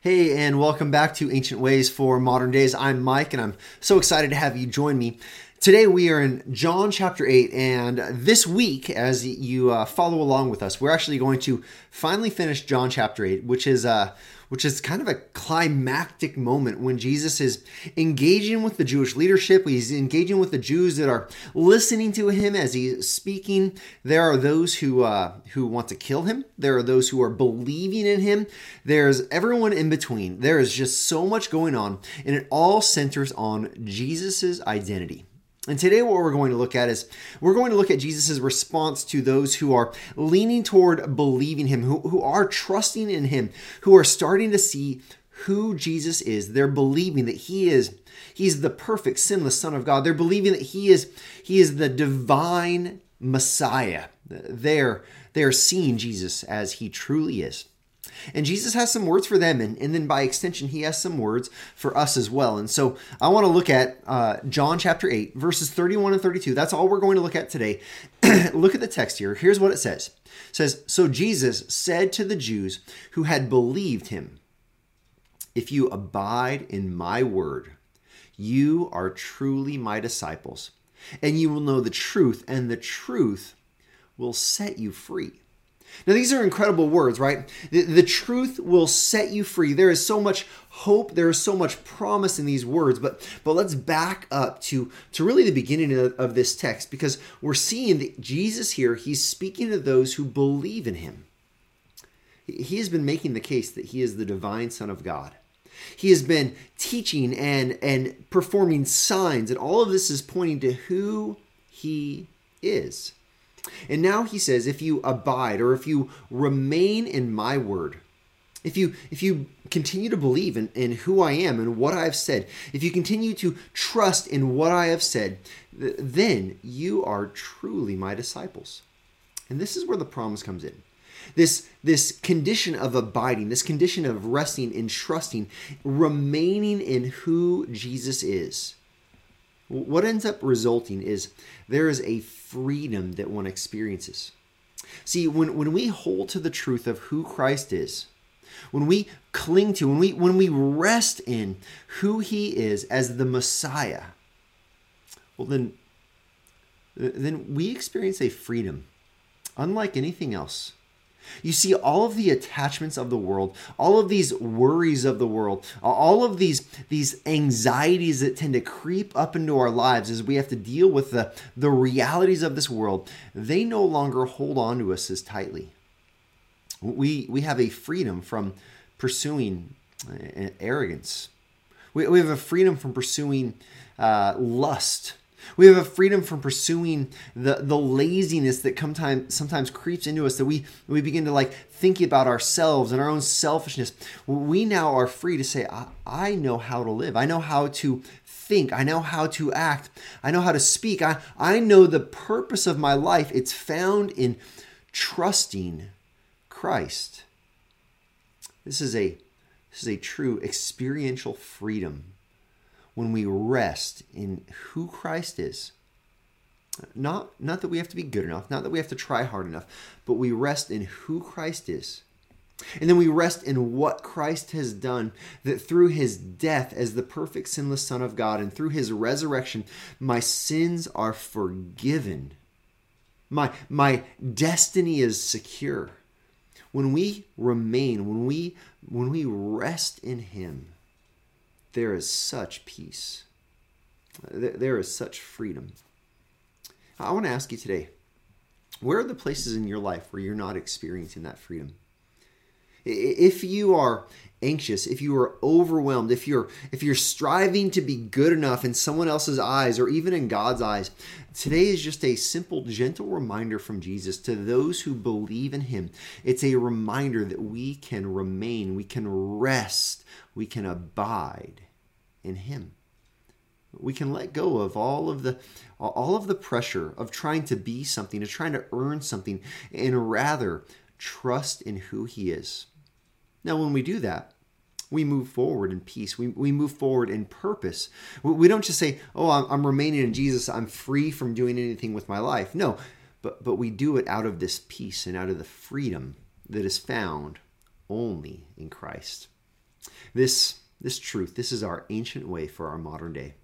Hey, and welcome back to Ancient Ways for Modern Days. I'm Mike, and I'm so excited to have you join me. Today we are in John chapter 8, and this week, as you uh, follow along with us, we're actually going to finally finish John chapter 8, which is uh, which is kind of a climactic moment when Jesus is engaging with the Jewish leadership. He's engaging with the Jews that are listening to him as he's speaking. There are those who uh, who want to kill him. There are those who are believing in him. There's everyone in between. There is just so much going on, and it all centers on Jesus's identity. And today, what we're going to look at is we're going to look at Jesus' response to those who are leaning toward believing him, who, who are trusting in him, who are starting to see who Jesus is. They're believing that he is he's the perfect sinless son of God. They're believing that he is he is the divine Messiah. They're they're seeing Jesus as he truly is. And Jesus has some words for them, and, and then by extension, he has some words for us as well. And so I want to look at uh, John chapter 8, verses 31 and 32. That's all we're going to look at today. look at the text here. Here's what it says It says, So Jesus said to the Jews who had believed him, If you abide in my word, you are truly my disciples, and you will know the truth, and the truth will set you free. Now, these are incredible words, right? The, the, truth will set you free. There is so much hope, there is so much promise in these words, but but let's back up to, to really the beginning of, of this text because we're seeing that Jesus here, he's speaking to those who believe in him. He has been making the case that he is the divine Son of God. He has been teaching and, and performing signs, and all of this is pointing to who he is. And now he says, if you abide or if you remain in my word, if you if you continue to believe in, in who I am and what I've said, if you continue to trust in what I have said, then you are truly my disciples. And this is where the promise comes in. This this condition of abiding, this condition of resting and trusting, remaining in who Jesus is. What ends up resulting is there is a freedom that one experiences. See, when, when we hold to the truth of who Christ is, when we cling to, when we when we rest in who he is as the Messiah, well then then we experience a freedom unlike anything else. You see, all of the attachments of the world, all of these worries of the world, all of these, these anxieties that tend to creep up into our lives as we have to deal with the, the realities of this world, they no longer hold on to us as tightly. We, we have a freedom from pursuing uh, arrogance. We, we have a freedom from pursuing uh, lust we have a freedom from pursuing the, the laziness that sometimes sometimes creeps into us that we we begin to like think about ourselves and our own selfishness. We now are free to say, I, I know how to live. I know how to think. I know how to act. I know how to speak. I, I know the purpose of my life. It's found in trusting Christ. This is a this is a true experiential freedom when we rest in who Christ is. Not, not that we have to be good enough, not that we have to try hard enough, but we rest in who Christ is. And then we rest in what Christ has done, that through his death as the perfect sinless Son of God and through his resurrection, my sins are forgiven. My, my destiny is secure. When we remain, when we, when we rest in him, there is such peace. Uh, there is such freedom. I want to ask you today where are the places in your life where you're not experiencing that freedom? If you are anxious, if you are overwhelmed, if you're if you're striving to be good enough in someone else's eyes or even in God's eyes, today is just a simple gentle reminder from Jesus to those who believe in him. It's a reminder that we can remain, we can rest, we can abide in him. We can let go of all of the all of the pressure of trying to be something, of trying to earn something, and rather trust in who he is. Now, when we do that, we move forward in peace. We, we move forward in purpose. We, don't just say, oh, I'm, I'm remaining in Jesus. I'm free from doing anything with my life. No, but, but we do it out of this peace and out of the freedom that is found only in Christ. This this truth, this is our ancient way for our modern day.